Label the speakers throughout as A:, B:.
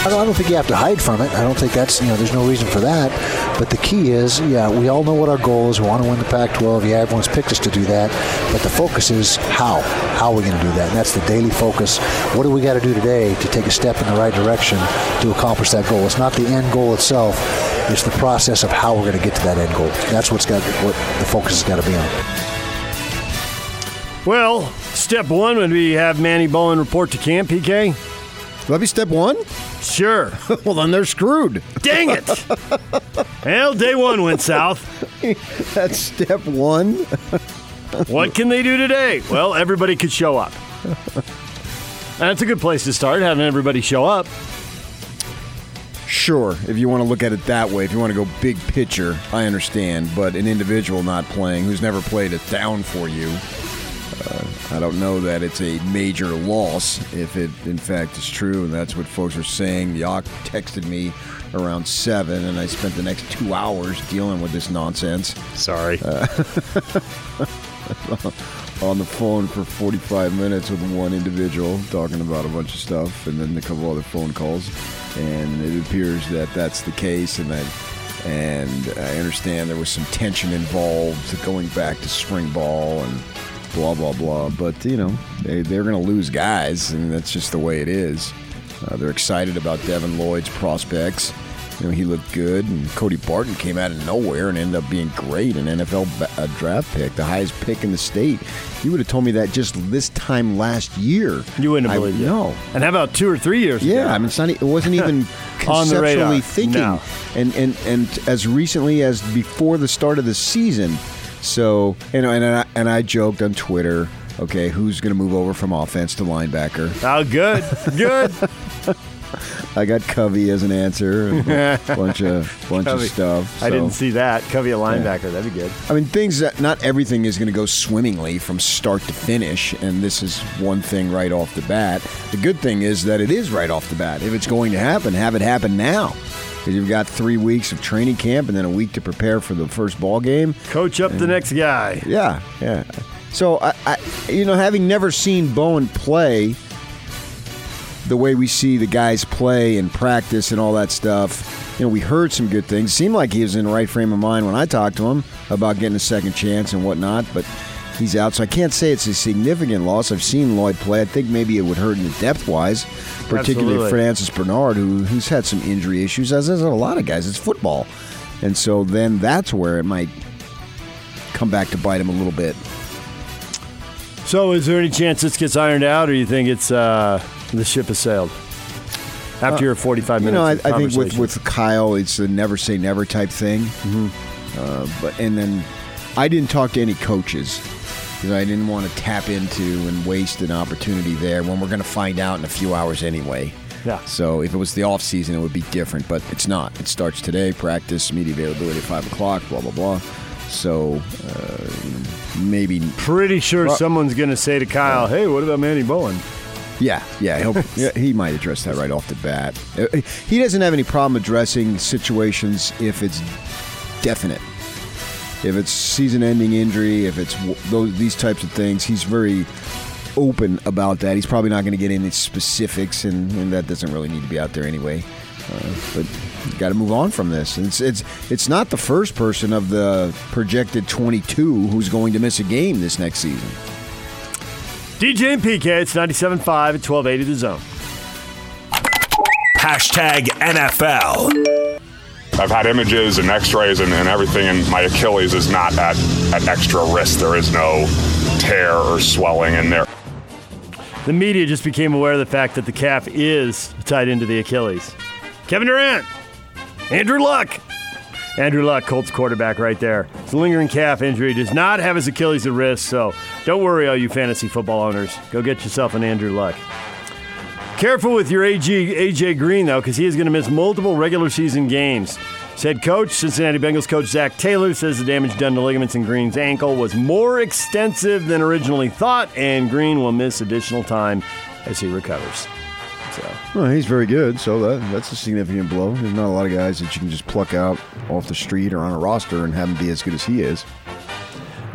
A: I don't, I don't think you have to hide from it. I don't think that's, you know, there's no reason for that. But the key is, yeah, we all know what our goal is. We want to win the Pac 12. Yeah, everyone's picked us to do that. But the focus is how. How are we going to do that? And that's the daily focus. What do we got to do today to take a step in the right direction to accomplish that goal? It's not the end goal itself, it's the process of how we're going to get to that end goal. That's what's got what the focus has got to be on.
B: Well, step one would be have Manny Bowen report to camp, PK.
C: Will that be step one?
B: Sure.
C: well, then they're screwed.
B: Dang it. well, day one went south.
C: That's step one.
B: what can they do today? Well, everybody could show up. That's a good place to start, having everybody show up.
C: Sure, if you want to look at it that way, if you want to go big picture, I understand. But an individual not playing who's never played it down for you, uh, I don't know that it's a major loss if it in fact is true, and that's what folks are saying. Yak texted me around seven, and I spent the next two hours dealing with this nonsense.
B: Sorry.
C: Uh, on the phone for 45 minutes with one individual talking about a bunch of stuff, and then a couple other phone calls, and it appears that that's the case, and that. And I understand there was some tension involved going back to spring ball and blah blah blah. But you know, they they're going to lose guys, and that's just the way it is. Uh, they're excited about Devin Lloyd's prospects. You know, he looked good, and Cody Barton came out of nowhere and ended up being great, an NFL ba- draft pick, the highest pick in the state. You would have told me that just this time last year.
B: You wouldn't have
C: I-
B: believed it.
C: No.
B: And how about two or three years ago?
C: Yeah, I mean, it's not, it wasn't even
B: On the radar.
C: conceptually thinking.
B: No.
C: And, and and as recently as before the start of the season. So, you know, and I, and I joked on Twitter, okay, who's going to move over from offense to linebacker?
B: Oh, good. Good.
C: I got Covey as an answer, a bunch of bunch
B: Covey.
C: of stuff.
B: I didn't see that. Covey a linebacker. That'd be good.
C: I mean, things that not everything is going to go swimmingly from start to finish, and this is one thing right off the bat. The good thing is that it is right off the bat. If it's going to happen, have it happen now. Because you've got three weeks of training camp and then a week to prepare for the first ball game.
B: Coach up the next guy.
C: Yeah, yeah. So I, I, you know, having never seen Bowen play the way we see the guys play and practice and all that stuff, you know, we heard some good things. Seemed like he was in the right frame of mind when I talked to him about getting a second chance and whatnot, but he's out. So I can't say it's a significant loss. I've seen Lloyd play. I think maybe it would hurt in depth wise, particularly
B: Absolutely.
C: Francis Bernard, who, who's had some injury issues, as has a lot of guys. It's football. And so then that's where it might come back to bite him a little bit.
B: So, is there any chance this gets ironed out, or you think it's uh, the ship has sailed after your 45
C: Uh, You
B: minutes?
C: know, I, I think with, with Kyle, it's a never say never type thing.
B: Mm-hmm.
C: Uh, but and then I didn't talk to any coaches because I didn't want to tap into and waste an opportunity there when we're going to find out in a few hours anyway.
B: Yeah.
C: So if it was the off season, it would be different, but it's not. It starts today. Practice, media availability at five o'clock. Blah blah blah. So uh, maybe
B: Pretty sure someone's going to say to Kyle, "Hey, what about Manny Bowen?"
C: Yeah, yeah, he'll, yeah, he might address that right off the bat. Uh, He doesn't have any problem addressing situations if it's definite. If it's season-ending injury, if it's those these types of things, he's very open about that. He's probably not going to get into specifics, and, and that doesn't really need to be out there anyway. Uh, but you got to move on from this. And it's it's it's not the first person of the projected 22 who's going to miss a game this next season.
B: DJ and PK, it's 97.5 at 1280 The Zone.
D: Hashtag NFL.
E: I've had images and x-rays and, and everything, and my Achilles is not at, at extra risk. There is no tear or swelling in there.
B: The media just became aware of the fact that the calf is tied into the Achilles. Kevin Durant, Andrew Luck. Andrew Luck, Colts quarterback, right there. His lingering calf injury does not have his Achilles at risk, so don't worry, all you fantasy football owners. Go get yourself an Andrew Luck. Careful with your AG, AJ Green, though, because he is going to miss multiple regular season games. Said coach, Cincinnati Bengals coach Zac Taylor says the damage done to ligaments in Green's ankle was more extensive than originally thought, and Green will miss additional time as he recovers. So,
C: Well, he's very good, so that that's a significant blow. There's not a lot of guys that you can just pluck out off the street or on a roster and have them be as good as he is.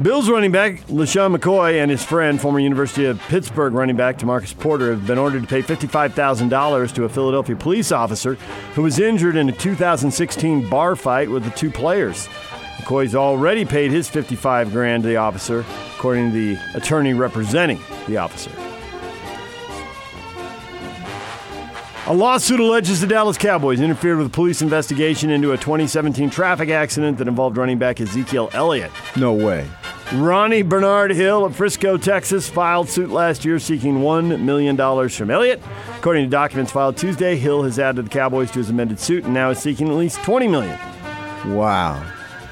B: Bills running back LeSean McCoy and his friend, former University of Pittsburgh running back Demarcus Porter, have been ordered to pay $55,000 to a Philadelphia police officer who was injured in a 2016 bar fight with the two players. McCoy's already paid his 55 grand to the officer, according to the attorney representing the officer. A lawsuit alleges the Dallas Cowboys interfered with a police investigation into a 2017 traffic accident that involved running back Ezekiel Elliott.
C: No way.
B: Ronnie Bernard Hill of Frisco, Texas, filed suit last year seeking $1 million from Elliott. According to documents filed Tuesday, Hill has added the Cowboys to his amended suit and now is seeking at least 20 million.
C: Wow.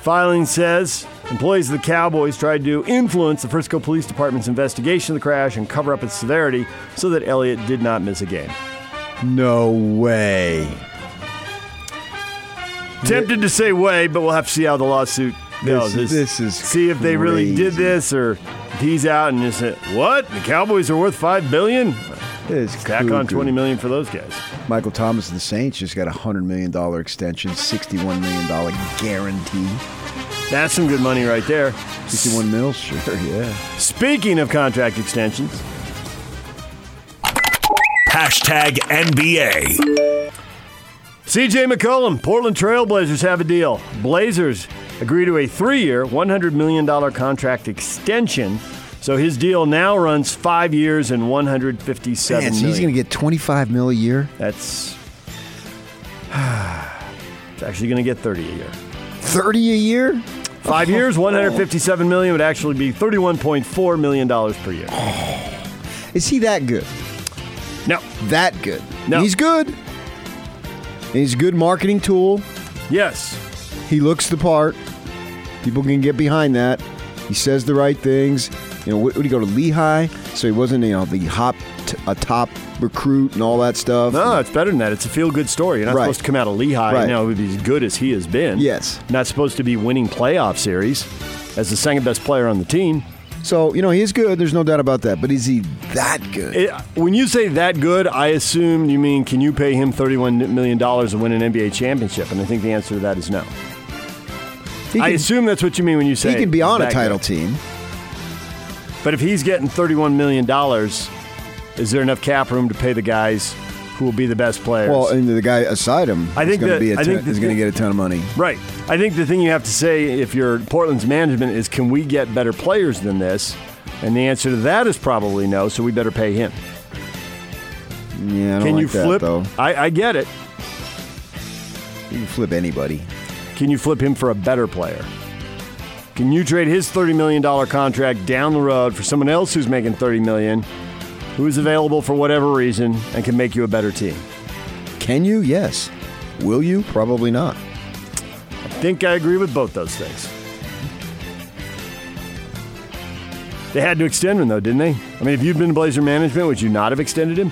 B: Filing says employees of the Cowboys tried to influence the Frisco Police Department's investigation of the crash and cover up its severity so that Elliott did not miss a game.
C: No way.
B: Tempted to say way, but we'll have to see how the lawsuit goes.
C: This- this is
B: see if they really did this or if he's out and just said, "What? The Cowboys are worth five billion?
C: It's
B: Tack on twenty million for those guys."
C: Michael Thomas of the Saints just got a $100 million extension, $61 million guarantee.
B: That's some good money right there.
C: 61 mil, Sure, yeah.
B: Speaking of contract extensions,
D: Hashtag NBA.
B: CJ McCollum, Portland Trailblazers have a deal. Blazers agree to a three-year, one hundred million dollar contract extension. So his deal now runs five years and one hundred fifty-seven
C: Man, so
B: million.
C: he's going to get 25 mil a year?
B: That's it's actually going to get 30 a year.
C: 30 a year?
B: Five oh. years, 157 million would actually be 31.4 million dollars per year.
C: Is he that good?
B: No,
C: That good?
B: No.
C: He's good. He's a good marketing tool.
B: yes,
C: He looks the part. People can get behind that. He says the right things. You know, what would he go to Lehigh? So he wasn't, you know, the hop, t- a top recruit and all that stuff.
B: no, it's better than that. It's a feel-good story. You're not
C: Right.
B: supposed to come out of Lehigh
C: Right.
B: now be as good as he has been.
C: Yes.
B: not supposed to be winning playoff series as the second best player on the team.
C: So you know he's good. There's no doubt about that. But is he that good?
B: It, when you say that good, I assume you mean can you pay him 31 million dollars to win an NBA championship? And I think the answer to that is no.
C: He
B: I
C: can,
B: assume that's what you mean when you say
C: he can be on a title
B: good.
C: team.
B: But if he's getting $31 million, is there enough cap room to pay the guys who will be the best players?
C: Well, and the guy aside him
B: I think
C: is going
B: that-
C: to be a
B: I
C: ton,
B: think
C: is going to get a ton of money.
B: right. I think the thing you have to say if you're Portland's management is can we get better players than this? And the answer to that is probably no, so we better pay him.
C: Yeah, I don't
B: Can
C: like
B: you
C: that,
B: flip?
C: though.
B: I, I get it.
C: You can flip anybody.
B: Can you flip him for a better player? Can you trade his $30 million contract down the road for someone else who's making 30 million, who is available for whatever reason, and can make you a better team?
C: Can you? Yes. Will you? Probably not.
B: I think I agree with both those things. They had to extend him, though, didn't they? I mean, if you'd been Blazer management, would you not have extended him?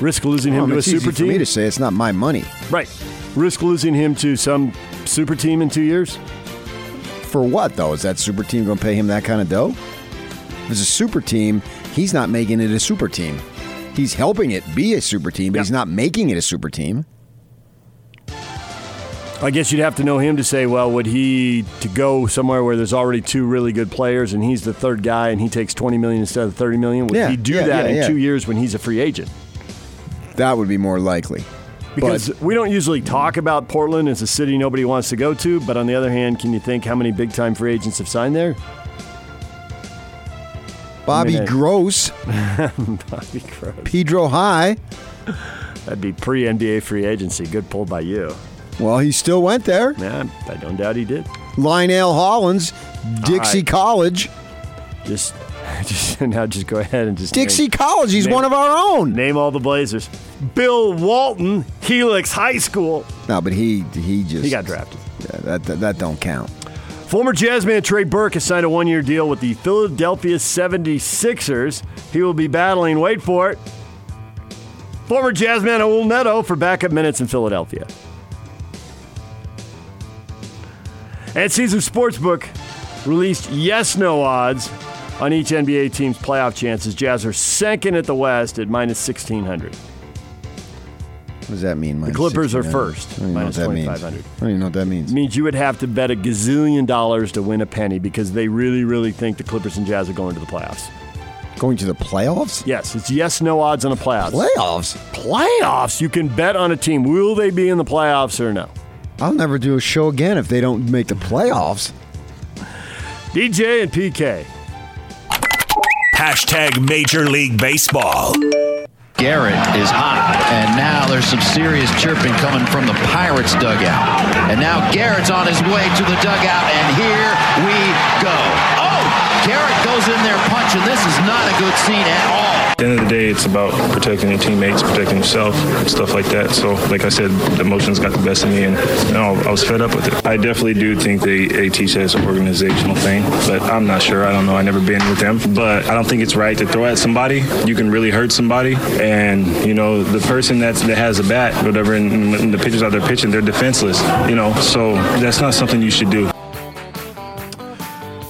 B: Risk losing him
C: Well,
B: to a super
C: for me to say it's not my money.
B: Right. Risk losing him to some super team in two years?
C: For what though? Is that super team going to pay him that kind of dough? If it's a super team, he's not making it a super team. He's helping it be a super team, but
B: Yeah.
C: he's not making it a super team.
B: I guess you'd have to know him to say, well, would he to go somewhere where there's already two really good players and he's the third guy and he takes 20 million instead of 30 million? Would
C: Yeah,
B: he do
C: yeah,
B: that
C: yeah,
B: in two years when he's a free agent?
C: That would be more likely.
B: Because
C: but
B: we don't usually talk about Portland as a city nobody wants to go to, but on the other hand, can you think how many big time free agents have signed there?
C: Bobby
B: minute.
C: Gross,
B: Bobby Gross.
C: Pedro High.
B: That'd be pre NBA free agency. Good pull by you.
C: Well, he still went there.
B: Yeah, I don't doubt he did.
C: Lionel Hollins, Dixie
B: right.
C: College.
B: Just, just now, just go ahead and just
C: Dixie
B: name,
C: College. He's
B: name-
C: one of our own.
B: name all the Blazers. Bill Walton, Helix High School.
C: No, but he he just
B: He got drafted.
C: Yeah, that, that that don't count.
B: Former Jazzman Trey Burke has signed a one year deal with the Philadelphia 76ers. He will be battling, wait for it, former Jazzman Raul Neto for backup minutes in Philadelphia. And Caesar Sportsbook released yes no odds on each NBA team's playoff chances. Jazz are second at the West at minus 1600.
C: What does that mean?
B: The Clippers are first,
C: I don't even know what
B: minus
C: that means.
B: 2500.
C: I don't even know what that means.
B: It means you would have to bet a gazillion dollars to win a penny because they really, really think the Clippers and Jazz are going to the playoffs.
C: Going to the playoffs?
B: Yes, it's yes no odds on the playoffs.
C: Playoffs?
B: Playoffs? You can bet on a team. Will they be in the playoffs or no?
C: I'll never do a show again if they don't make the playoffs.
B: DJ and PK.
D: Hashtag Major League Baseball.
F: Garrett is hot, and now there's some serious chirping coming from the Pirates dugout. And now Garrett's on his way to the dugout, and here we go. Oh, Garrett goes in there punching. This is not a good scene at all.
G: At the end of the day, it's about protecting your teammates, protecting yourself, and stuff like that. So, like I said, the emotions got the best of me, and you know, I was fed up with it. I definitely do think they, they teach that as an organizational thing, but I'm not sure. I don't know. i never been with them, but I don't think it's right to throw at somebody. You can really hurt somebody, and you know, the person that's, that has a bat, whatever, and, and the pitchers out there pitching, they're defenseless. You know, so that's not something you should do.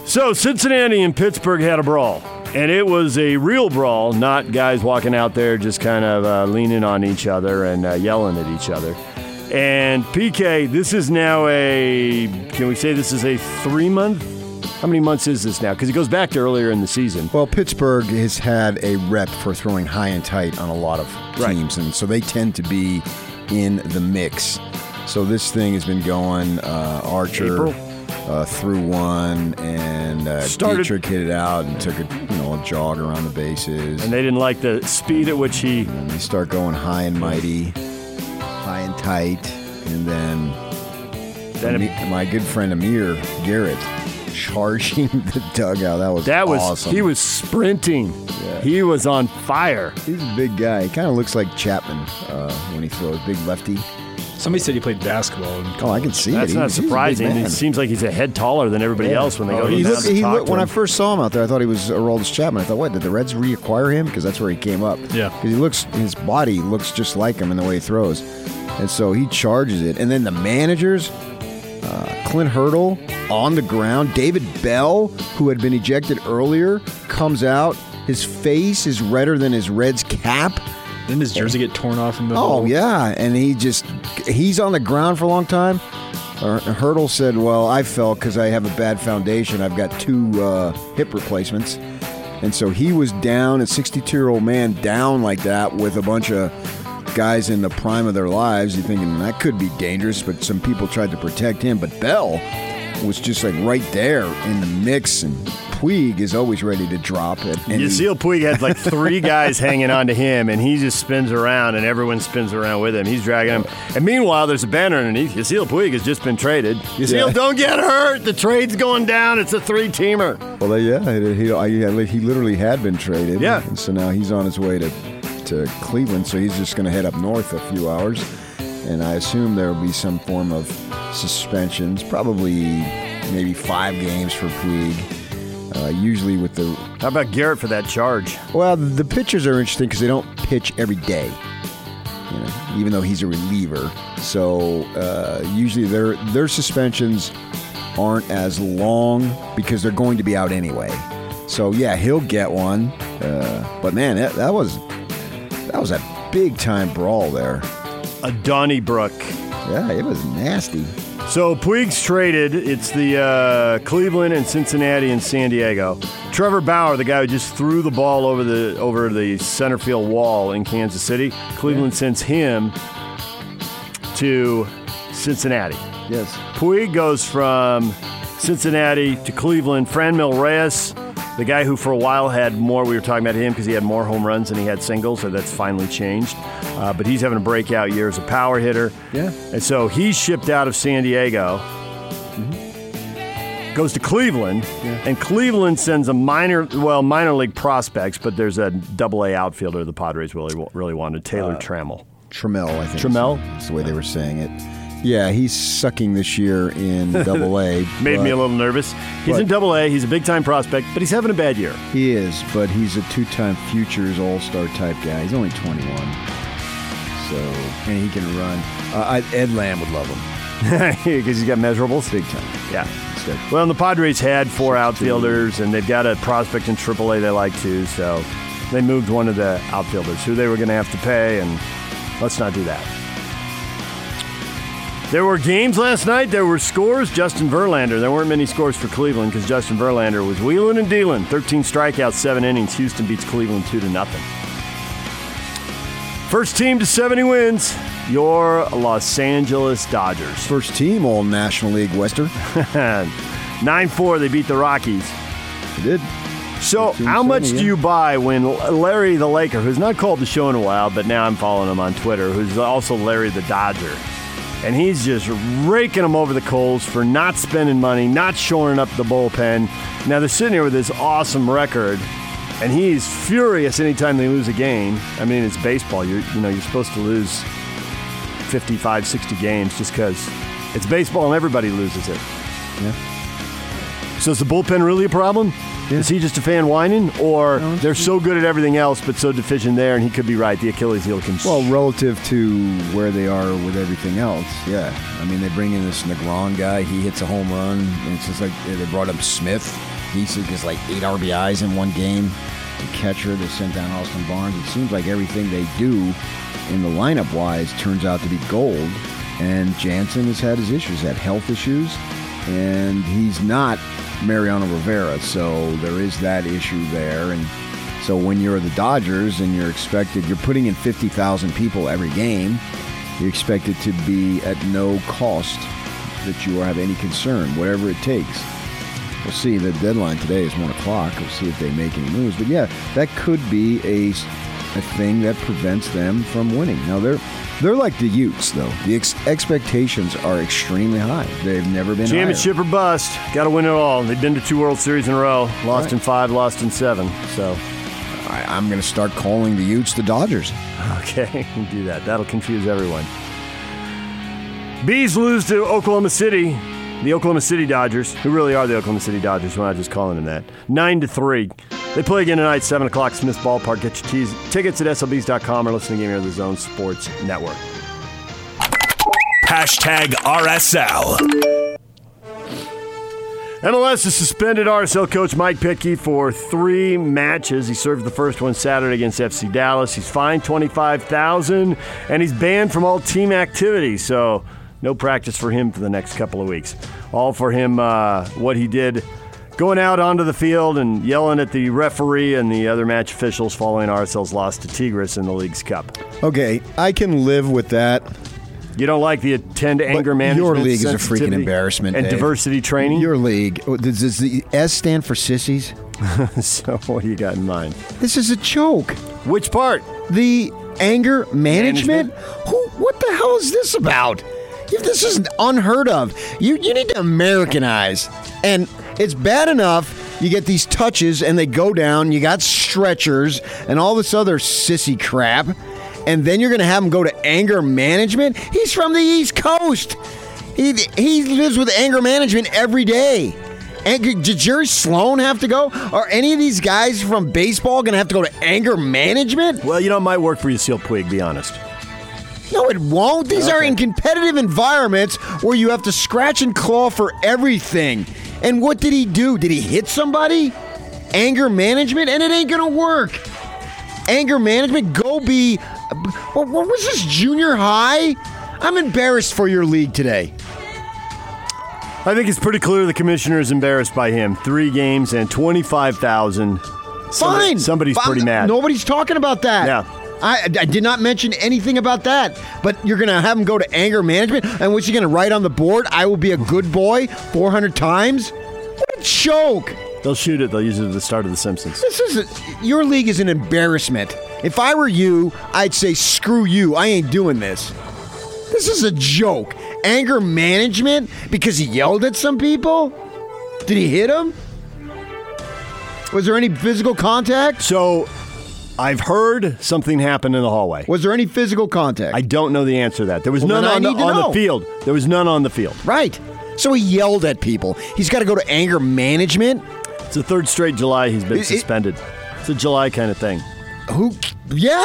B: So Cincinnati and Pittsburgh had a brawl, and it was a real brawl, not guys walking out there just kind of uh, leaning on each other and uh, yelling at each other. And PK, this is now a. Can we say this is a three month? How many months is this now? Because it goes back to earlier in the season.
C: Well, Pittsburgh has had a rep for throwing high and tight on a lot of
B: Right.
C: teams, and so they tend to be in the mix. So this thing has been going uh, Archer
B: April?
C: Uh, through one, and uh,
B: Started-
C: Dietrich hit it out and took a you know a jog around the bases.
B: And they didn't like the speed at which he.
C: And they start going high and mighty, high and tight, and then
B: Then it-
C: my good friend Amir Garrett charging the dugout. That was
B: that was.
C: awesome.
B: He was sprinting. He was on fire.
C: He's a big guy. He kind of looks like Chapman uh, when he throws. Big lefty.
H: Somebody said he played basketball. And
C: Oh, I can see
B: That's
C: it.
B: not
C: He's- he's a big
B: surprising.
C: man.
B: It seems like he's a head taller than everybody else when they
C: Oh,
B: go
C: he looked,
B: to
C: he
B: talk
C: looked,
B: to
C: when I first saw him out there, I thought he was Aroldis Chapman. I thought, what, did the Reds reacquire him? Because that's where he came up.
H: Yeah.
C: Because he looks, his body looks just like him in the way he throws. And so he charges it. And then the managers, uh, Clint Hurdle on the ground. David Bell, who had been ejected earlier, comes out. His face is redder than his Reds cap.
H: Didn't his jersey get torn off in the
C: Oh
H: middle?
C: yeah, and he just he's on the ground for a long time. Uh, Hurdle said, "Well, I fell because I have a bad foundation. I've got two uh, hip replacements." And so he was down, a 62 year old man down like that with a bunch of guys in the prime of their lives. You're thinking that could be dangerous, but some people tried to protect him. But Bell was just like right there in the mix, and Puig is always ready to drop it.
B: Yasiel Puig had like three guys hanging on to him, and he just spins around, and everyone spins around with him. He's dragging him. And meanwhile, there's a banner underneath. Yasiel Puig has just been traded. Yasiel,
C: Yeah.
B: don't get hurt. The trade's going down. It's a three-teamer.
C: Well, yeah, he, he, he literally had been traded.
B: Yeah.
C: And so now he's on his way to, to Cleveland, so he's just going to head up north a few hours. And I assume there will be some form of suspensions, probably maybe five games for Puig. Uh, usually with the
B: How about Garrett for that charge?
C: well, the pitchers are interesting because they don't pitch every day. You know, even though he's a reliever, so uh, usually their their suspensions aren't as long because they're going to be out anyway. So yeah, he'll get one. Uh, but man, that, that was that was a big time brawl there.
B: A Donnybrook.
C: Yeah, it was nasty.
B: So Puig's traded. It's the uh, Cleveland and Cincinnati and San Diego. Trevor Bauer, the guy who just threw the ball over the over the center field wall in Kansas City, Cleveland sends him to Cincinnati.
C: Yes.
B: Puig goes from Cincinnati to Cleveland. Franmil Reyes, the guy who for a while had more, we were talking about him because he had more home runs than he had singles, so that's finally changed. Uh, but he's having a breakout year as a power hitter.
C: Yeah.
B: And so he's shipped out of San Diego, goes to Cleveland, and Cleveland sends a minor, well, minor league prospects, but there's a double A outfielder the Padres really, really wanted, Taylor Trammell.
C: Trammell, I think.
B: Trammell?
C: That's the way they were saying it. Yeah, he's sucking this year in Double A.
B: Made me a little nervous. He's
C: but-
B: in double A, he's a big time prospect, but he's having a bad year.
C: He is, but he's a two-time Futures All-Star type guy. He's only 21, so and he can run. Uh, I, Ed Lamb would love him.
B: because he's got measurables.
C: Big time.
B: Yeah. Well, and the Padres had four outfielders, and they've got a prospect in AAA they like too, so they moved one of the outfielders who they were going to have to pay, and let's not do that. There were games last night. There were scores. Justin Verlander. There weren't many scores for Cleveland because Justin Verlander was wheeling and dealing. 13 strikeouts, seven innings. Houston beats Cleveland two to nothing. First team to 70 wins. Your Los Angeles Dodgers.
C: First team all National League Western.
B: 9 4, they beat the Rockies.
C: They did.
B: So, how much do you buy when Larry the Laker, who's not called the show in a while, but now I'm following him on Twitter, who's also Larry the Dodger, and he's just raking them over the coals for not spending money, not shoring up the bullpen. Now they're sitting here with this awesome record, and he's furious anytime they lose a game. I mean, it's baseball. You're, you know, you're supposed to lose 55, 60 games just because it's baseball and everybody loses it. So is the bullpen really a problem? Is he just a fan whining, or they're so good at everything else but so deficient there? And he could be right. The Achilles heel can.
C: Well, relative to where they are with everything else, yeah. I mean, they bring in this Negron guy. He hits a home run. And it's just like they brought up Smith. He gets like eight RBIs in one game. The catcher, they sent down Austin Barnes. It seems like everything they do in the lineup wise turns out to be gold. And Jansen has had his issues, had health issues, and he's not Mariano Rivera. So there is that issue there. And so when you're the Dodgers and you're expected, you're putting in 50,000 people every game, you expect it to be at no cost that you have any concern, whatever it takes. We'll see. The deadline today is 1 o'clock. We'll see if they make any moves. But yeah, that could be a, a thing that prevents them from winning. Now, they're. They're like the Utes, though. The ex- expectations are extremely high. They've never been higher.
B: Championship or bust. Got to win it all. They've been to two World Series in a row. Lost
C: Right.
B: in five, lost in seven. So,
C: I, I'm going to start calling the Utes the Dodgers.
B: okay, do that. That'll confuse everyone. Bees lose to Oklahoma City. The Oklahoma City Dodgers, who really are the Oklahoma City Dodgers, we're not just calling them that. Nine to three. They play again tonight, seven o'clock, Smith Ballpark. Get your teas, tickets at slbs.com or listen to Game here on the Zone Sports Network.
D: Hashtag RSL.
B: MLS has suspended RSL coach Mike Petke for three matches. He served the first one Saturday against FC Dallas. He's fined twenty five thousand, and he's banned from all team activities. So no practice for him for the next couple of weeks. All for him, uh, what he did, going out onto the field and yelling at the referee and the other match officials following RSL's loss to Tigres in the League's Cup.
C: Okay, I can live with that.
B: You don't like the attend anger
C: But
B: management?
C: Your league is a freaking embarrassment.
B: And
C: Dave.
B: diversity training.
C: Your league. oh, Does, the S stand for sissies?
B: so what do you got in mind?
C: This is a joke.
B: Which part?
C: The anger management?
B: Management?
C: Who? What the hell is this about? If this is unheard of. You you need to Americanize. And it's bad enough you get these touches and they go down. You got stretchers and all this other sissy crap. And then you're going to have him go to anger management? He's from the East Coast. He, he lives with anger management every day. And did Jerry Sloan have to go? Are any of these guys from baseball going to have to go to anger management?
B: Well, you know, it might work for Yasiel Puig, be honest.
C: No, it won't. These are in competitive environments where you have to scratch and claw for everything. And what did he do? Did he hit somebody? Anger management? And it ain't going to work. Anger management? Go be. What, was this, junior high? I'm embarrassed for your league today.
B: I think it's pretty clear the commissioner is embarrassed by him. Three games and 25,000.
C: Fine.
B: somebody's
C: Fine.
B: pretty mad.
C: Nobody's talking about that.
B: Yeah.
C: I, I did not mention anything about that. But you're going to have him go to anger management? And what's he going to write on the board? I will be a good boy 400 times? What a joke.
B: They'll shoot it. They'll use it at the start of The Simpsons.
C: This is a, your league is an embarrassment. If I were you, I'd say screw you. I ain't doing this. This is a joke. Anger management because he yelled at some people? Did he hit him? Was there any physical contact?
B: So, I've heard something happen in the hallway.
C: Was there any physical contact?
B: I don't know the answer to that. There was
C: Well,
B: none
C: then I
B: on, the,
C: need to
B: on the field. There was none on the field.
C: Right. So he yelled at people. He's got to go to anger management.
B: It's the third straight July he's been
C: It- it-
B: suspended. It's a July kind of thing.
C: Who? Yeah.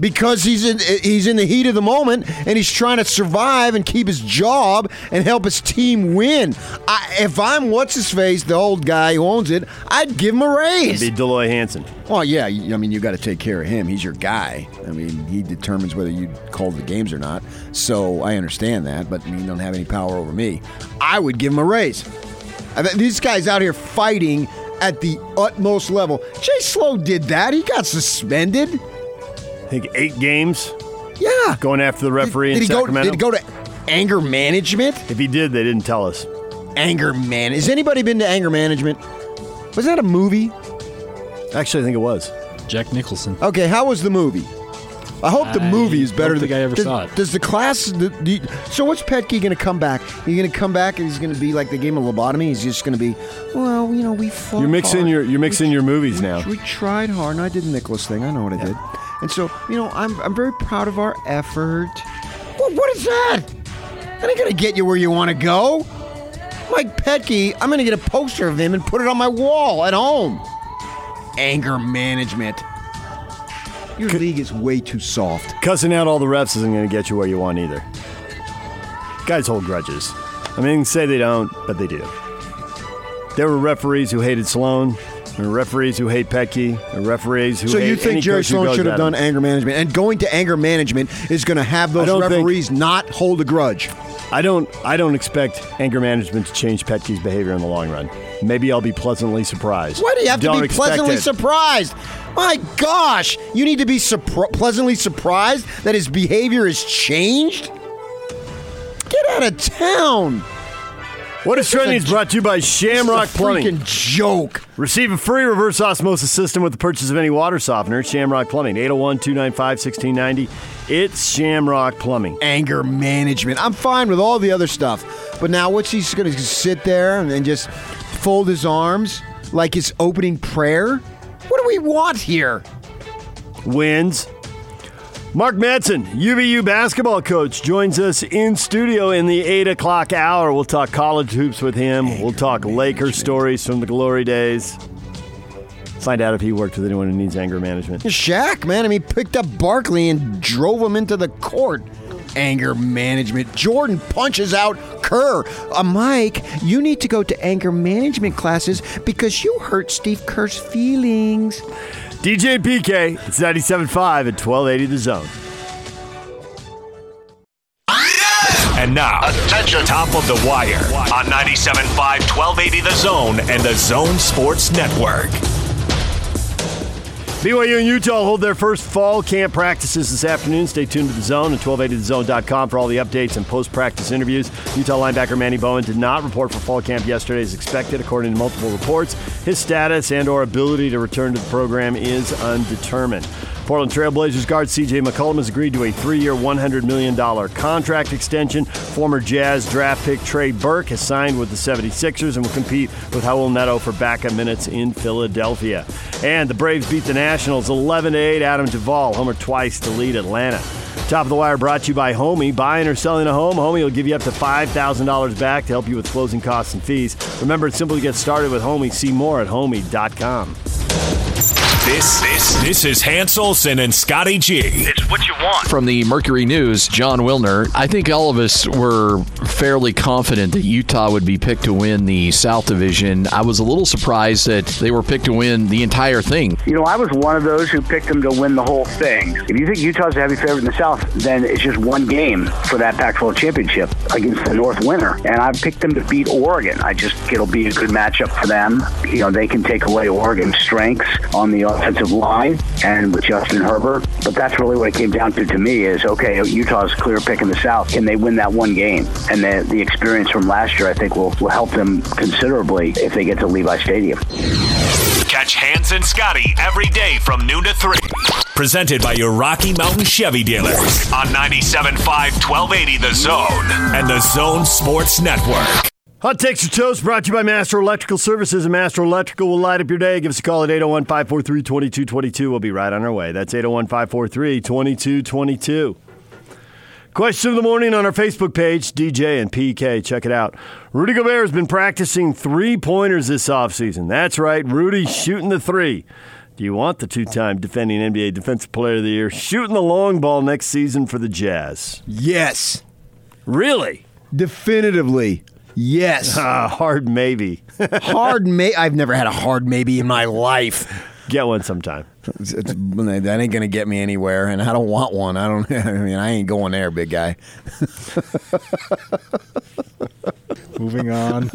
C: Because he's in he's in the heat of the moment and he's trying to survive and keep his job and help his team win. I, if I'm what's his face, the old guy who owns it, I'd give him a raise.
B: Be Dell Loy Hansen.
C: Well, yeah, I mean, you got to take care of him. He's your guy. I mean, he determines whether you call the games or not. So I understand that, but you don't have any power over me. I would give him a raise. I mean, these guys out here fighting at the utmost level. Jay Slow did that. He got suspended.
B: I think eight games
C: Yeah.
B: going after the referee
C: Did, did
B: in
C: he go?
B: Sacramento.
C: Did he go to anger management?
B: if he did, they didn't tell us.
C: Anger man. Has anybody been to anger management? Was that a movie?
B: Actually, I think it was.
H: Jack Nicholson.
C: Okay, how was the movie? I hope the
H: I
C: movie is better
H: don't
C: than
H: think I ever
C: does,
H: saw it.
C: Does the class? The, the, so what's Petke going to come back? He's going to come back and he's going to be like the game of lobotomy. He's just going to be, well, you know, we fought.
B: You're mixing
C: hard.
B: your you're mixing your movies
C: we,
B: now.
C: We tried hard, and I did the Nicholas thing. I know what I did. And so, you know, I'm I'm very proud of our effort. Well, what is that? That ain't going to get you where you want to go. Mike Petke, I'm going to get a poster of him and put it on my wall at home. Anger management. Your league is way too soft.
B: Cussing out all the refs isn't going to get you where you want either. Guys hold grudges. I mean, say they don't, but they do. There were referees who hated Sloan. Were referees who hate Petke. Were referees who
C: So you think Jerry Sloan should have done anger management, and going to anger management is going to have those
B: don't think-
C: referees not hold a grudge.
B: I don't. I don't expect anger management to change Petke's behavior in the long run. Maybe I'll be pleasantly surprised.
C: Why do you have
B: Don't
C: to be pleasantly
B: it.
C: surprised? My gosh, you need to be surpri- pleasantly surprised that his behavior has changed. Get out of town!
B: What is trending is brought to you by Shamrock Plumbing.
C: freaking joke.
B: Receive a free reverse osmosis system with the purchase of any water softener. Shamrock Plumbing, 801 295 1690. It's Shamrock Plumbing.
C: Anger management. I'm fine with all the other stuff, but now what's he going to sit there and then just fold his arms like his opening prayer? What do we want here?
B: Wins. Mark Madsen, UVU basketball coach, joins us in studio in the 8 o'clock hour. We'll talk college hoops with him. we'll talk Laker stories from the glory days. Find out if he worked with anyone who needs anger management.
C: Shaq, man. I mean, picked up Barkley and drove him into the court. Anger management. Jordan punches out Kerr. Uh, Mike, you need to go to anger management classes because you hurt Steve Kerr's feelings.
B: DJ and PK, it's 97.5 at 1280 The Zone.
D: And now, attention, top of the wire on 97.5, 1280 The Zone and the Zone Sports Network.
B: BYU and Utah hold their first fall camp practices this afternoon. Stay tuned to the zone at 1280thezone.com for all the updates and post practice interviews. Utah linebacker Manny Bowen did not report for fall camp yesterday as expected, according to multiple reports. His status and or ability to return to the program is undetermined. Portland Trailblazers guard CJ McCollum has agreed to a three year, $100 million contract extension. Former Jazz draft pick Trey Burke has signed with the 76ers and will compete with Raul Neto for backup minutes in Philadelphia. And the Braves beat the Nationals 11 8. Adam Duvall homer twice to lead Atlanta. Top of the wire brought to you by Homie. Buying or selling a home, Homie will give you up to $5,000 back to help you with closing costs and fees. Remember, it's simple to get started with Homie. See more at homie.com.
D: This, this, this is Hans Olsen and Scotty G. It's what you want.
F: From the Mercury News, Jon Wilner. I think all of us were fairly confident that Utah would be picked to win the South Division. I was a little surprised that they were picked to win the entire thing.
I: You know, I was one of those who picked them to win the whole thing. If you think Utah's a heavy favorite in the South, then it's just one game for that Pac-12 championship against the North winner. And I've picked them to beat Oregon. I just it'll be a good matchup for them. You know, they can take away Oregon's strengths on the offensive line and with Justin Herbert. But that's really what it came down to to me is okay, Utah's clear pick in the South. Can they win that one game? And the, the experience from last year, I think, will, will help them considerably if they get to Levi Stadium.
D: Catch Hans and Scotty every day from noon to 3. Presented by your Rocky Mountain Chevy dealers on 97.5, 1280 The Zone and the Zone Sports Network.
B: Hot Takes or Toast brought to you by Master Electrical Services, and Master Electrical will light up your day. Give us a call at 801 543 2222. We'll be right on our way. That's 801 543 2222. Question of the morning on our Facebook page, DJ and PK. Check it out. Rudy Gobert has been practicing three pointers this offseason. That's right, Rudy shooting the three. Do you want the two time defending NBA Defensive Player of the Year shooting the long ball next season for the Jazz?
C: Yes.
B: Really?
C: Definitively. Yes.
B: Uh, hard maybe.
C: hard may I've never had a hard maybe in my life.
B: Get one sometime.
C: It's, it's, that ain't gonna get me anywhere, and I don't want one. I don't. I mean, I ain't going there, big guy.
H: Moving on.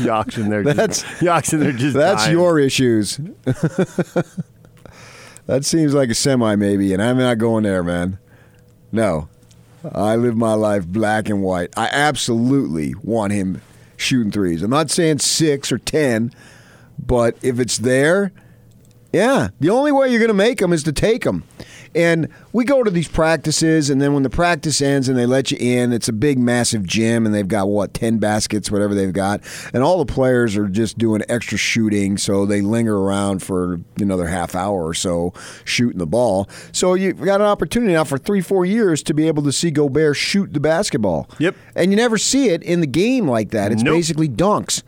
B: Yaks in there.
C: That's
B: Yaks in there. Just
C: that's
B: dying.
C: your issues. that seems like a semi maybe, and I'm not going there, man. No, I live my life black and white. I absolutely want him shooting threes. I'm not saying six or ten, but if it's there, yeah, the only way you're going to make them is to take them. And we go to these practices, and then when the practice ends and they let you in, it's a big, massive gym, and they've got what ten baskets, whatever they've got, and all the players are just doing extra shooting, so they linger around for another half hour or so shooting the ball. So you've got an opportunity now for three, four years to be able to see Gobert shoot the basketball.
B: Yep.
C: And you never see it in the game like that. It's
B: Nope.
C: basically dunks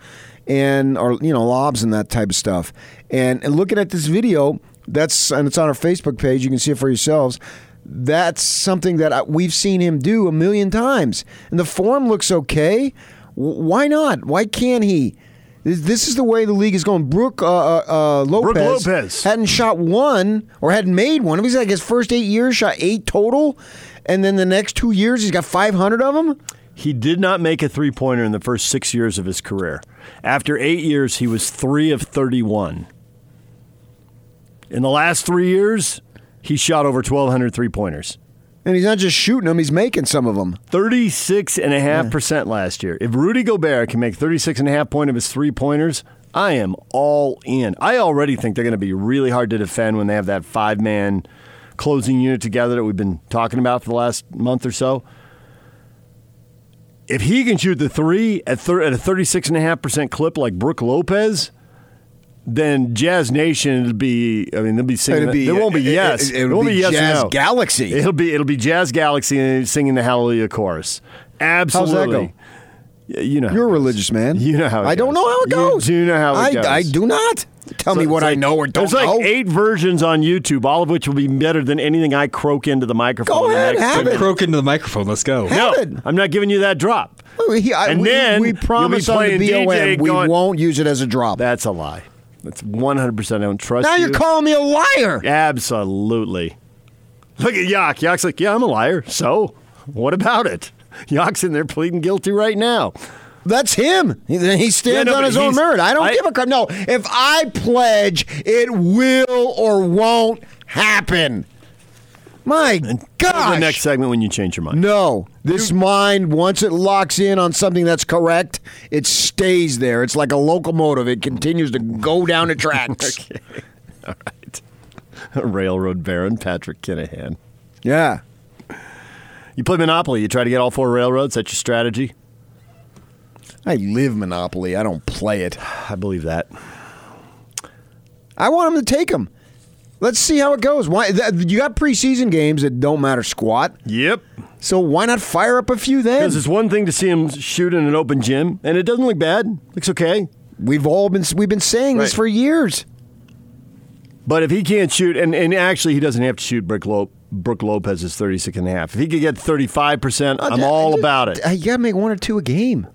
C: and or you know lobs and that type of stuff. And, and looking at this video, that's and it's on our Facebook page. You can see it for yourselves. That's something that I, we've seen him do a million times, and the form looks okay. W- Why not? Why can't he? This- is the way the league is going. Brooke uh, uh, uh, Lopez,
B: Lopez.
C: hadn't shot one or hadn't made one. Was like his first eight years, shot eight total, and then the next two years he's got five hundred of them.
B: He did not make a three pointer in the first six years of his career. After eight years, he was three of 31. In the last three years, he shot over 1,200 three pointers.
C: And he's not just shooting them; he's making some of them.
B: 36.5% last year. If Rudy Gobert can make 36.5 point of his three pointers, I am all in. I already think they're going to be really hard to defend when they have that five man closing unit together that we've been talking about for the last month or so. If he can shoot the three at, thir- at a 36.5% clip like Brooke Lopez, then Jazz Nation will be. I mean, they'll be singing.
C: It'll be-
B: there won't be
C: it- it-
B: yes.
C: it'll
B: There won't
C: be
B: yes
C: Jazz
B: no.
C: Galaxy.
B: It'll be it'll be Jazz Galaxy singing the Hallelujah chorus. Absolutely.
C: go?
B: You know,
C: You're a religious man.
B: You know how it
C: I don't know how it
B: You
C: goes.
B: do know how it
C: I,
B: goes.
C: I do not. Tell
B: So
C: me what
B: it's
C: I know or don't
B: There's like eight versions on YouTube, all of which will be better than anything I croak into the microphone.
C: Go
B: the
C: ahead,
B: next
C: have it.
H: Croak into the microphone. Let's go.
C: Have
B: No,
C: it.
B: I'm not giving you that drop.
C: Oh, he- I-
B: And
C: we,
B: then
C: we
B: you'll be
C: promise on the BOM
B: DJ
C: we
B: going-
C: won't use it as a drop.
B: That's a lie. That's 100%. I don't trust
C: now
B: you.
C: you're calling me a liar.
B: Absolutely. Look at Yak. Yak's like, yeah, I'm a liar. So, what about it? Yak's in there pleading guilty right now.
C: That's him. He, he stands
B: Yeah, no,
C: on
B: but
C: his own
B: he's-
C: merit. I don't
B: I-
C: give a crap. No, if I pledge, it will or won't happen. My
B: Go to
C: gosh.
B: the next segment when you change your mind.
C: No, this mind, once it locks in on something that's correct, it stays there. It's like a locomotive. It continues to go down the tracks.
B: All right. Railroad Baron Patrick Kinahan.
C: Yeah.
B: You play Monopoly. You try to get all four railroads. That's your strategy.
C: I live Monopoly. I don't play it.
B: I believe that.
C: I want them to take them. Let's see how it goes. Why th- you got preseason games that don't matter squat.
B: Yep.
C: So why not fire up a few then?
B: Because it's one thing to see him shoot in an open gym, and it doesn't look bad. Looks okay.
C: We've all been we've been saying this for years.
B: But if he can't shoot, and, and actually he doesn't have to shoot Brooke, Brooke Lopez's 36 and a half. If he could get 35%, I'm all about it.
C: Uh, You got to make one or two a game.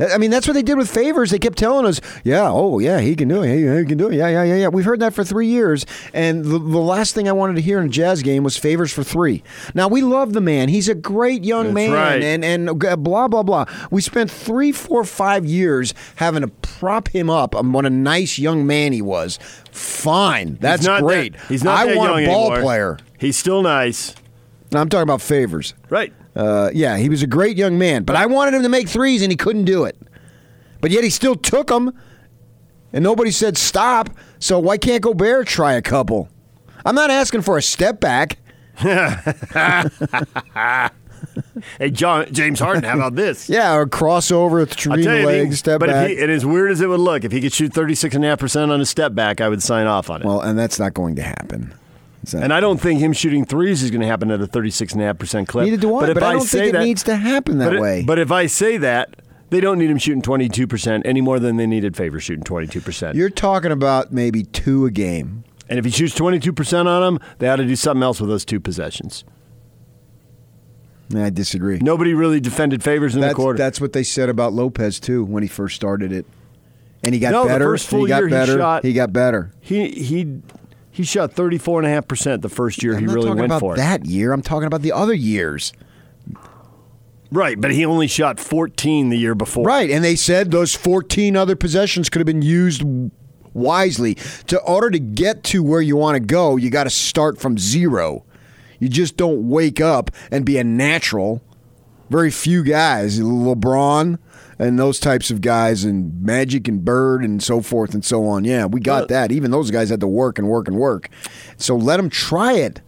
C: I mean, that's what they did with Favors. They kept telling us, "Yeah, oh yeah, he can do it. He, he can do it. Yeah, yeah, yeah, yeah." We've heard that for three years, and the, the last thing I wanted to hear in a jazz game was Favors for three. Now we love the man; he's a great young
B: That's
C: man,
B: right.
C: and and blah blah blah. We spent three, four, five years having to prop him up on what a nice young man he was. Fine, that's
B: he's not
C: great.
B: That, he's not
C: I
B: that
C: want
B: young
C: a ball
B: anymore.
C: player.
B: He's still nice.
C: I'm talking about Favors.
B: Right.
C: Uh, yeah, he was a great young man, but I wanted him to make threes, and he couldn't do it. But yet he still took them, and nobody said stop. So why can't Gobert try a couple? I'm not asking for a step back.
B: Hey, John James Harden, how about this?
C: Yeah, or crossover with
B: I'll tell
C: Trina
B: you,
C: legs,
B: he-
C: step
B: but
C: back.
B: If he, and as weird as it would look, if he could shoot 36.5% on a step back, I would sign off on it.
C: well, and that's not going to happen.
B: And I don't think him shooting threes is going to happen at a 36.5% clip.
C: Neither do I,
B: if
C: but I don't
B: say
C: think it
B: that,
C: needs to happen that
B: but it-
C: way.
B: but if I say that, They don't need him shooting 22% any more than they needed Favors shooting 22%.
C: You're talking about maybe two a game.
B: and if he shoots 22% on them, they ought to do something else with those two possessions.
C: I disagree.
B: Nobody really defended Favors in
C: that's,
B: the quarter.
C: That's what they said about Lopez too when he first started it, and he got
B: No, the
C: better.
B: first full
C: he got
B: year he
C: better.
B: shot-
C: he got better.
B: he he he shot 34.5% the first year
C: I'm
B: he really went for it.
C: that year. I'm talking about the other years.
B: Right, but he only shot 14 the year before.
C: Right, and they said those 14 other possessions could have been used wisely. To order to get to where you want to go, you got to start from zero. You just don't wake up and be a natural. Very few guys, LeBron and those types of guys, and Magic and Bird and so forth and so on. Yeah, we got that. Even those guys had to work and work and work. So let him try it.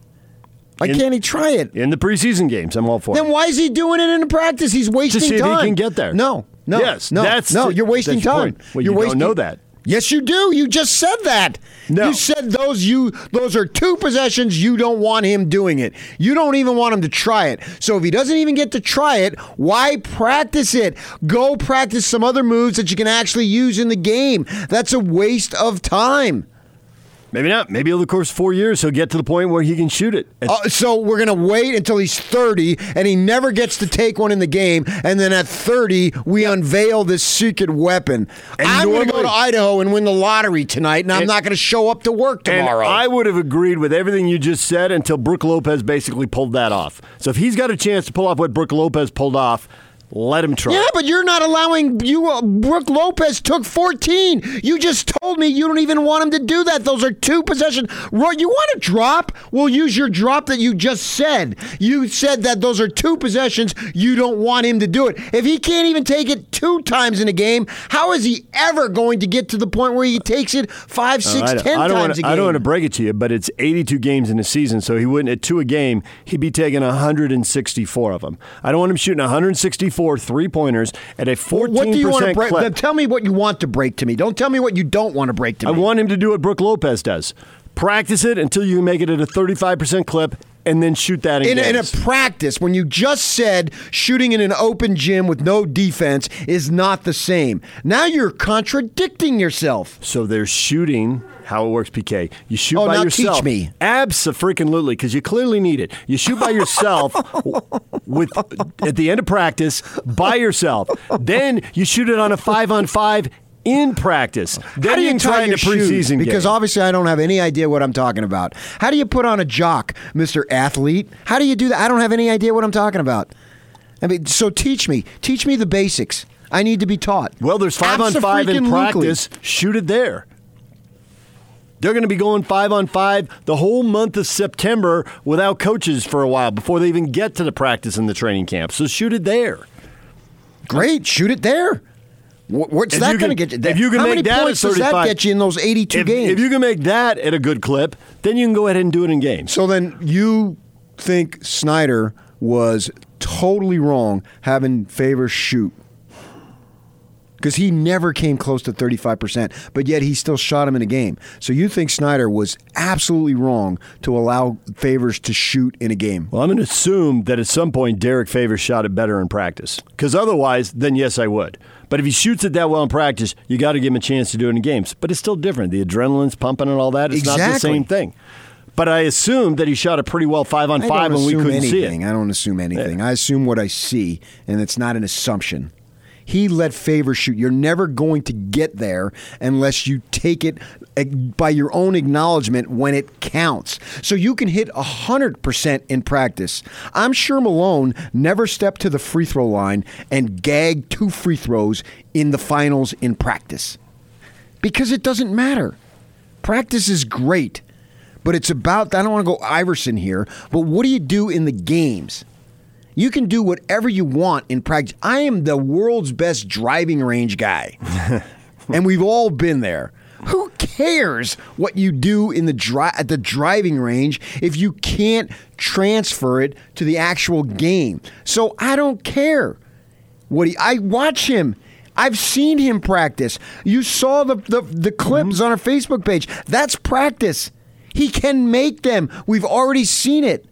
C: Why
B: In-
C: can't he try it?
B: In the preseason games, I'm all for
C: Then
B: it.
C: why is he doing it in the practice? He's wasting
B: To see if he
C: time.
B: can get there.
C: No, no,
B: Yes,
C: no,
B: that's
C: no.
B: the-
C: you're wasting time.
B: Well,
C: you're
B: you don't
C: wasting,
B: know that.
C: Yes, you do. You just said that.
B: No.
C: You said those you those are two possessions you don't want him doing it. You don't even want him to try it. So if he doesn't even get to try it, why practice it? Go practice some other moves that you can actually use in the game. That's a waste of time.
B: Maybe not. Maybe over the course of four years, he'll get to the point where he can shoot it.
C: Uh, so we're going to wait until he's 30 and he never gets to take one in the game. And then at 30, we unveil this secret weapon.
B: And
C: I'm going to go to Idaho and win the lottery tonight, and I'm not going to show up to work
B: And
C: tomorrow.
B: I would have agreed with everything you just said until Brook Lopez basically pulled that off. So if he's got a chance to pull off what Brook Lopez pulled off, let him try.
C: yeah, but you're not allowing you. Uh, Brook Lopez took 14. You just told me you don't even want him to do that. Those are two possessions. Roy, you want to drop? We'll use your drop that you just said. You said that those are two possessions. You don't want him to do it. If he can't even take it two times in a game, how is he ever going to get to the point where he takes it five,
B: Uh,
C: six,
B: I,
C: ten times
B: wanna,
C: a game?
B: I don't want to break it to you, but it's 82 games in a season, so he wouldn't at two a game. He'd be taking 164 of them. I don't want him shooting 164 three pointers at a 14
C: what do you want to break?
B: clip.
C: Tell me what you want to break to me. Don't tell me what you don't want to break to me.
B: I want him to do what Brook Lopez does. Practice it until you make it at a 35% clip, and then shoot that in,
C: in, in a practice when you just said shooting in an open gym with no defense is not the same. Now you're contradicting yourself.
B: So they're shooting. How it works, PK. You shoot
C: Oh,
B: by
C: now teach
B: yourself.
C: me.
B: Absolutely, freaking literally, because you clearly need it. You shoot by yourself with at the end of practice by yourself. Then you shoot it on a five on five in practice. Then
C: How do you
B: try
C: tie
B: in
C: your
B: a preseason?
C: Because
B: game.
C: obviously I don't have any idea what I'm talking about. How do you put on a jock, Mr. Athlete? How do you do that? I don't have any idea what I'm talking about. I mean, so teach me. Teach me the basics. I need to be taught.
B: Well, there's five on five in practice. Shoot it there. They're going to be going five on five the whole month of September without coaches for a while before they even get to the practice and the training camp. So shoot it there.
C: Great, shoot it there. What's
B: If
C: that going to get you?
B: if you can
C: How
B: make that at
C: points does that get you in those 82
B: If,
C: games?
B: if you can make that at a good clip, then you can go ahead and do it in games.
C: So then you think Snyder was totally wrong having Favors shoot. Because he never came close to 35%, but yet he still shot him in a game. So you think Snyder was absolutely wrong to allow Favors to shoot in a game?
B: Well, I'm going to assume that at some point Derrick Favors shot it better in practice. Because otherwise, then yes, I would. But if he shoots it that well in practice, you got to give him a chance to do it in games. But it's still different. The adrenaline's pumping and all that. It's not the same thing. But I assume that he shot it pretty well five on five when we couldn't see it.
C: I don't assume anything. I assume what I see, and it's not an assumption. He let Favors shoot. You're never going to get there unless you take it eh, by your own acknowledgement when it counts. So you can hit 100% in practice. I'm sure Malone never stepped to the free throw line and gagged two free throws in the finals in practice because it doesn't matter. Practice is great, but it's about, I don't want to go Iverson here, but what do you do in the games? You can do whatever you want in practice. I am the world's best driving range guy, and we've all been there. Who cares what you do in the dri- at the driving range if you can't transfer it to the actual game? So I don't care. What he, I watch him. I've seen him practice. You saw the, the, the clips mm-hmm. on our Facebook page. That's practice. He can make them. We've already seen it.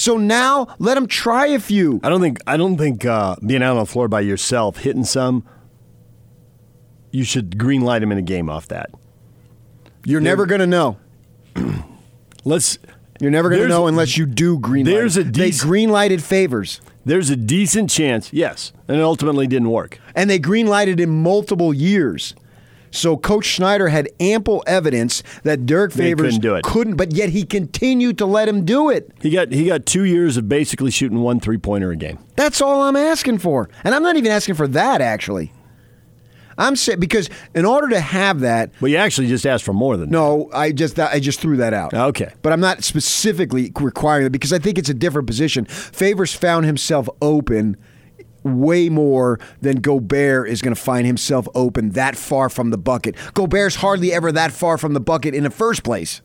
C: So now let him try a few.
B: I don't think I don't think uh, being out on the floor by yourself, hitting some, you should green light him in a game off that.
C: You're never going to know.
B: Let's.
C: You're never going to know unless you do green light.
B: there's a
C: they green lighted favors.
B: There's a decent chance, yes, and it ultimately didn't work.
C: and they green lighted in multiple years. So Coach Snyder had ample evidence that
B: Derrick
C: Favors
B: couldn't do it.
C: couldn't, but yet he continued to let him do it.
B: He got he got two years of basically shooting one three pointer a game.
C: That's all I'm asking for, and I'm not even asking for that actually. I'm saying because in order to have that,
B: Well, you actually just asked for more than
C: no, I just I just threw that out.
B: Okay.
C: but I'm not specifically requiring it because I think it's a different position. Favors found himself open way more than Gobert is going to find himself open that far from the bucket. Gobert's hardly ever that far from the bucket in the first place.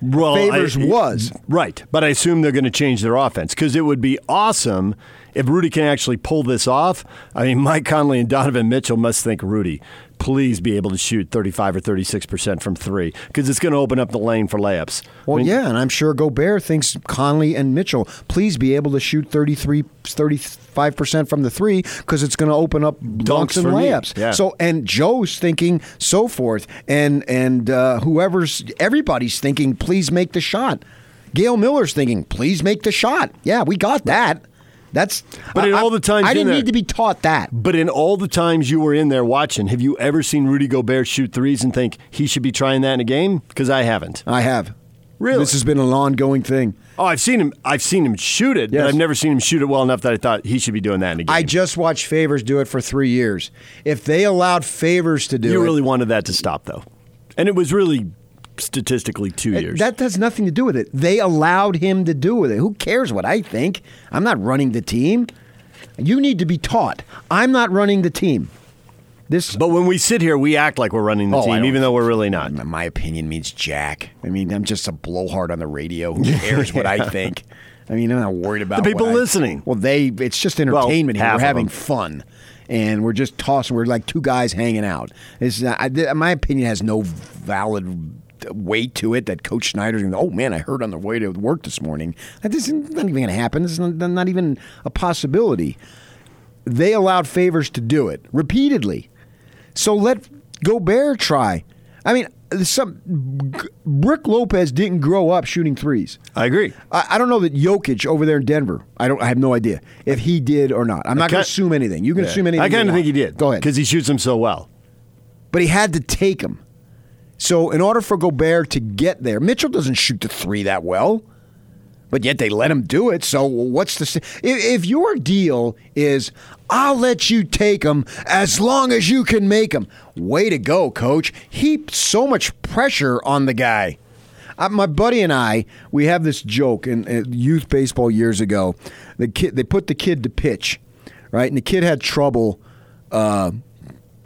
B: Well,
C: Favors was.
B: right, but I assume they're going to change their offense because it would be awesome if Rudy can actually pull this off. I mean, Mike Conley and Donovan Mitchell must think Rudy, please be able to shoot 35 or 36 percent from three because it's going to open up the lane for layups.
C: Well,
B: I mean,
C: yeah, and I'm sure Gobert thinks Conley and Mitchell, please be able to shoot 33, 35% from the three because it's going to open up dunks,
B: Dunks
C: and layups.
B: yeah.
C: So, and Joe's thinking so forth, and and uh, whoever's everybody's thinking, please make the shot. Gail Miller's thinking, please make the shot. Yeah, we got that. That's
B: But in
C: I-
B: all the times
C: I didn't
B: there-
C: need to be taught that.
B: But in all the times you were in there watching, have you ever seen Rudy Gobert shoot threes and think he should be trying that in a game? Because I haven't.
C: I have.
B: Really?
C: This has been an ongoing thing.
B: Oh, I've seen him. I've seen him shoot it,
C: Yes.
B: but I've never seen him shoot it well enough that I thought he should be doing that in a game.
C: I just watched Favors do it for three years. If they allowed Favors to do
B: you
C: it,
B: really wanted that to stop, though, and it was really statistically two years.
C: That has nothing to do with it. They allowed him to do with it. Who cares what I think? I'm not running the team. You need to be taught. I'm not running the team. This,
B: but when we sit here, we act like we're running the
C: Oh,
B: team, even though we're really not.
C: my opinion means jack. I mean, I'm just a blowhard on the radio. Who cares what I think? I mean, I'm not worried about
B: The people
C: what I-
B: listening.
C: Well, they. It's just entertainment here. We're having fun, and we're just tossing. We're like two guys hanging out. It's not, I, my opinion has no valid weight to it. That Coach Snyder's going. to Oh man, I heard on the way to work this morning. that this is not even going to happen. This is not, not even a possibility. They allowed favors to do it repeatedly. So let Gobert try. I mean, some Brick Lopez didn't grow up shooting threes.
B: I agree.
C: I, I don't know that Jokic over there in Denver. I don't. I have no idea if he did or not. I'm not going to assume anything. You can assume anything.
B: I kind of think he did.
C: Go ahead.
B: because he shoots them so well.
C: But he had to take him. So in order for Gobert to get there, Mitchell doesn't shoot the three that well. But yet they let him do it. So what's the if, if your deal is I'll let you take them as long as you can make them? Way to go, coach! Heap so much pressure on the guy. My buddy and I, we have this joke in uh, youth baseball years ago. The kid, they put the kid to pitch, right, and the kid had trouble uh,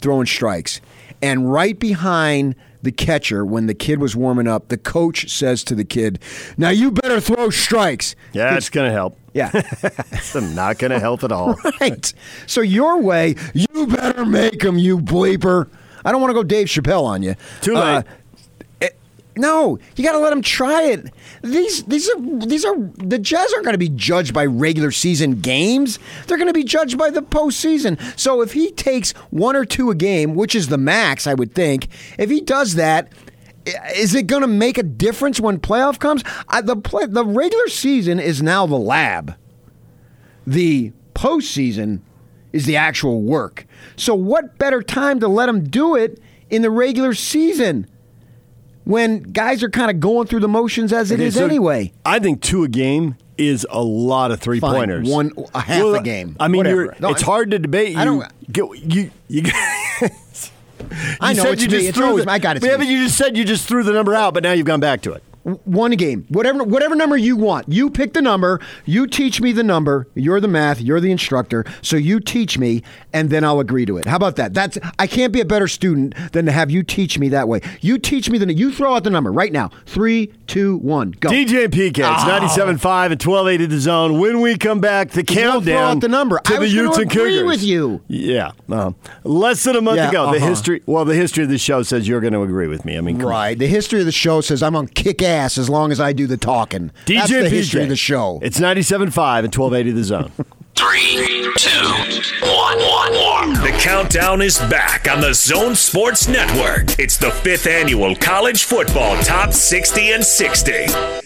C: throwing strikes. And right behind the catcher, when the kid was warming up, the coach says to the kid, "Now you better throw strikes."
B: Yeah, it's going to help.
C: Yeah.
B: It's not going to help at all.
C: right. So your way, you better make them, you bleeper. I don't want to go Dave Chappelle on you.
B: Too late.
C: Uh, no, you got to let them try it. These these are these are the Jazz aren't going to be judged by regular season games. They're going to be judged by the postseason. So if he takes one or two a game, which is the max, I would think, if he does that, is it going to make a difference when playoff comes? I, the play, the regular season is now the lab the postseason is the actual work. So, what better time to let him do it in the regular season when guys are kind of going through the motions as it
B: Okay,
C: is
B: so
C: anyway?
B: I think two a game is a lot of three
C: Fine,
B: pointers.
C: one- a half a game,
B: I mean, you're,
C: No,
B: it's
C: I-
B: hard to debate. You,
C: I don't-
B: You you. you
C: I know
B: said
C: it's
B: you
C: me.
B: just
C: It's always
B: the-
C: I got it.
B: Yeah, but you just said you just threw the number out, but now you've gone back to it.
C: One game, whatever whatever number you want. You pick the number. You teach me the number. You're the math. You're the instructor. So you teach me, and then I'll agree to it. How about that? That's I can't be a better student than to have you teach me that way. You teach me the. You throw out the number right now. Three, two, one, go.
B: DJ and PK, it's
C: Oh.
B: 97.5 and 1280 the zone. When we come back, the
C: won't throw out the number.
B: to
C: I
B: the Utes and
C: agree
B: Cougars.
C: with you.
B: Yeah. uh, less than a month
C: Yeah,
B: ago, the
C: uh-huh.
B: history, well, the history of the show says you're going to agree with me. I mean, come on.
C: Right. The history of the show says I'm on kick ass ass as long as I do the talking.
B: DJ
C: That's the
B: PK.
C: history of the show.
B: It's 97.5 and 1280 the zone.
D: Three, two, one, one, one. The countdown is back on the Zone Sports Network. It's the fifth annual College Football Top 60 and 60.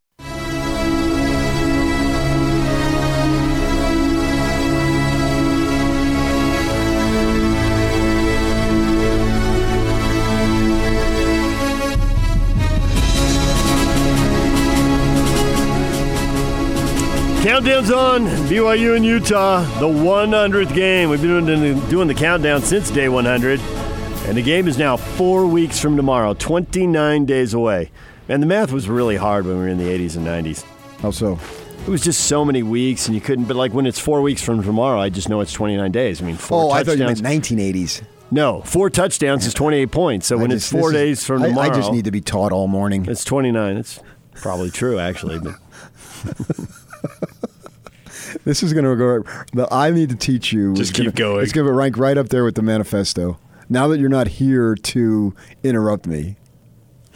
B: Countdown's on. BYU and Utah, the 100th game. We've been doing the, doing the countdown since day 100. And the game is now four weeks from tomorrow, 29 days away. And the math was really hard when we were in the 80s and 90s.
J: How so?
B: It was just so many weeks, and you couldn't. But like when it's four weeks from tomorrow, I just know it's 29 days. I mean, four
C: Oh, I thought you
B: touchdowns.
C: meant 1980s.
B: no, four touchdowns is 28 points. So
C: I
B: when
C: just-
B: it's four
C: this is-
B: days from
C: I-
B: tomorrow,
C: I just need to be taught all morning.
B: it's 29. It's probably true, actually. But
C: This is going to go. The I need to teach you.
H: Just
C: is gonna-
H: keep going.
C: It's going to rank right up there with the manifesto. Now that you're not here to interrupt me.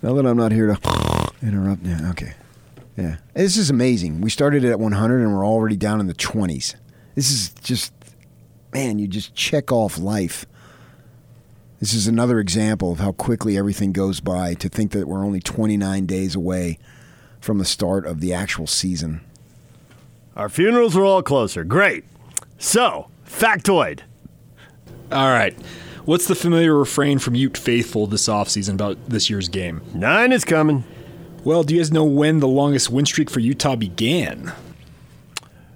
C: Now that I'm not here to interrupt. Yeah. Okay. Yeah. This is amazing. We started it at 100 and we're already down in the 20s. This is just, man. You just check off life. This is another example of how quickly everything goes by. To think that we're only 29 days away from the start of the actual season.
B: Our funerals are all closer. Great. So, factoid.
H: All right. What's the familiar refrain from Ute Faithful this offseason about this year's game?
B: Nine is coming.
H: Well, do you guys know when the longest win streak for Utah began?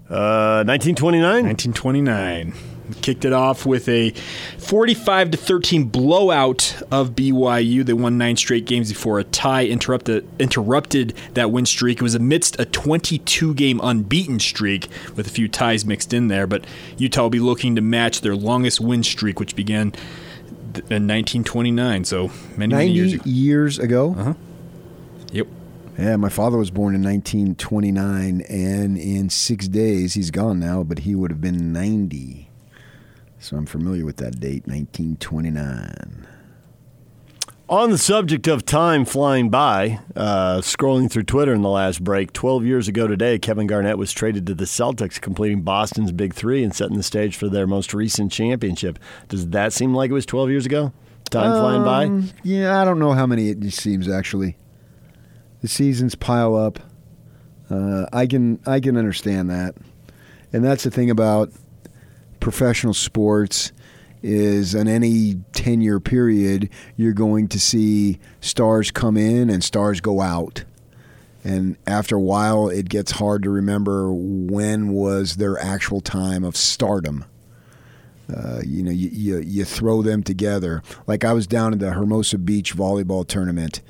B: Uh, 1929?
H: 1929. Kicked it off with a 45 to 13 blowout of BYU. They won nine straight games before a tie interrupted interrupted that win streak. It was amidst a 22 game unbeaten streak with a few ties mixed in there. But Utah will be looking to match their longest win streak, which began th- in 1929. So many, many years ago.
C: years ago.
H: Uh-huh. Yep.
C: Yeah, my father was born in 1929, and in six days, he's gone now, but he would have been 90. So I'm familiar with that date, 1929.
B: On the subject of time flying by, uh, scrolling through Twitter in the last break, 12 years ago today, Kevin Garnett was traded to the Celtics, completing Boston's Big Three and setting the stage for their most recent championship. Does that seem like it was 12 years ago? Time flying by?
C: Um, Yeah, I don't know how many it seems actually. The seasons pile up. Uh, I can I can understand that, and that's the thing about professional sports is in any 10 year period you're going to see stars come in and stars go out and after a while it gets hard to remember when was their actual time of stardom uh, you know, you, you you throw them together. Like I was down at the Hermosa Beach volleyball tournament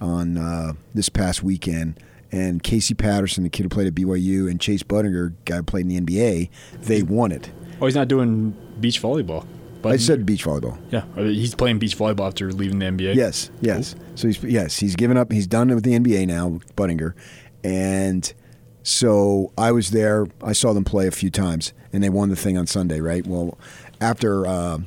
C: on uh, this past weekend, and Casey Patterson, the kid who played at BYU, and Chase Budinger, guy who played in the NBA, they won it.
H: Oh, he's not doing beach volleyball. But
C: I said beach volleyball.
H: yeah, he's playing beach volleyball after leaving the NBA.
C: Yes, yes. So he's yes, he's given up. He's done it with the NBA now, Budinger, and so I was there. I saw them play a few times, and they won the thing on Sunday, right? Well, after uh,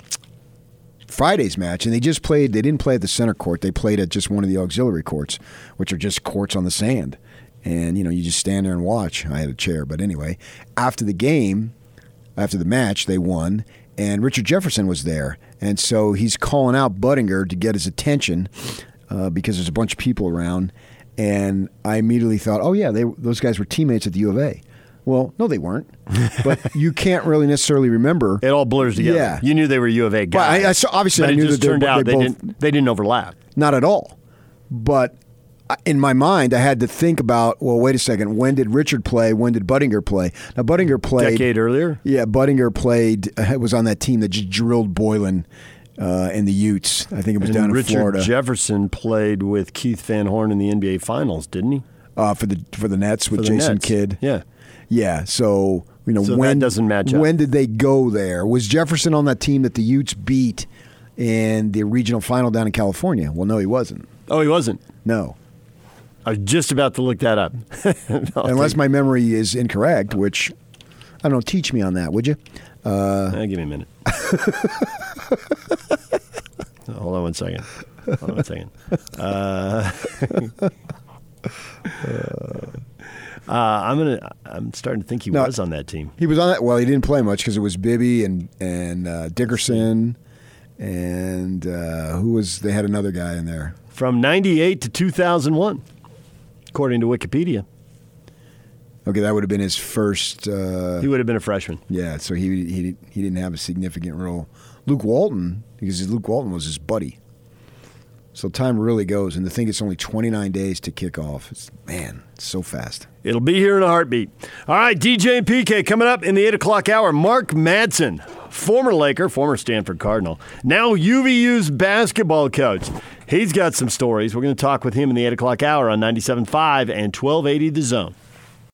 C: Friday's match, and they just played. They didn't play at the center court. They played at just one of the auxiliary courts, which are just courts on the sand, and you know you just stand there and watch. I had a chair, but anyway, after the game, after the match, they won, and Richard Jefferson was there, and so he's calling out Budinger to get his attention uh, because there's a bunch of people around, and I immediately thought, oh yeah, they those guys were teammates at the U of A. Well, no, they weren't, but you can't really necessarily remember.
B: It all blurs together.
C: Yeah.
B: You knew they were U of A
C: Well,
B: guys.
C: I- I saw- obviously
B: but
C: I
B: it
C: knew that they-
B: turned out
C: they
B: they,
C: both-
B: didn't, they didn't overlap.
C: Not at all. But I- in my mind, I had to think about, well, wait a second. When did Richard play? When did Budinger play? Now, Budinger played.
B: Decade earlier?
C: Yeah, Budinger played, uh, was on that team that just drilled Boylen uh, in the Utes. I think it was
B: And
C: down in
B: Richard
C: Florida
B: Jefferson played with Keith Van Horn in the NBA Finals, didn't he?
C: uh, for the for the Nets with
B: the
C: Jason
B: Nets.
C: Kidd.
B: Yeah.
C: Yeah, so you know
B: So that
C: when
B: doesn't match up.
C: When did they go there? Was Jefferson on that team that the Utes beat in the regional final down in California? Well, no, he wasn't.
B: Oh, he wasn't.
C: No,
B: I was just about to look that up.
C: unless my memory is incorrect, which I don't know. Teach me on that, would you?
B: Uh, give me a minute. Hold on one second. Hold on one second. Uh, uh, I'm gonna. I'm starting to think he
C: No.
B: was on that team.
C: He was on that. Well, he didn't play much because it was Bibby and and uh, Dickerson, and uh, who was? They had another guy in there.
B: From 98 to 2001, according to Wikipedia.
C: Okay, that would have been his first. Uh,
B: He would have been a freshman.
C: yeah, so he he he didn't have a significant role. Luke Walton, because Luke Walton was his buddy. So time really goes, and to think it's only 29 days to kick off. It's, man, it's so fast.
B: It'll be here in a heartbeat. All right, DJ and PK coming up in the 8 o'clock hour. Mark Madsen, former Laker, former Stanford Cardinal, now UVU's basketball coach. He's got some stories. We're going to talk with him in the 8 o'clock hour on 97.5 and 1280 The Zone.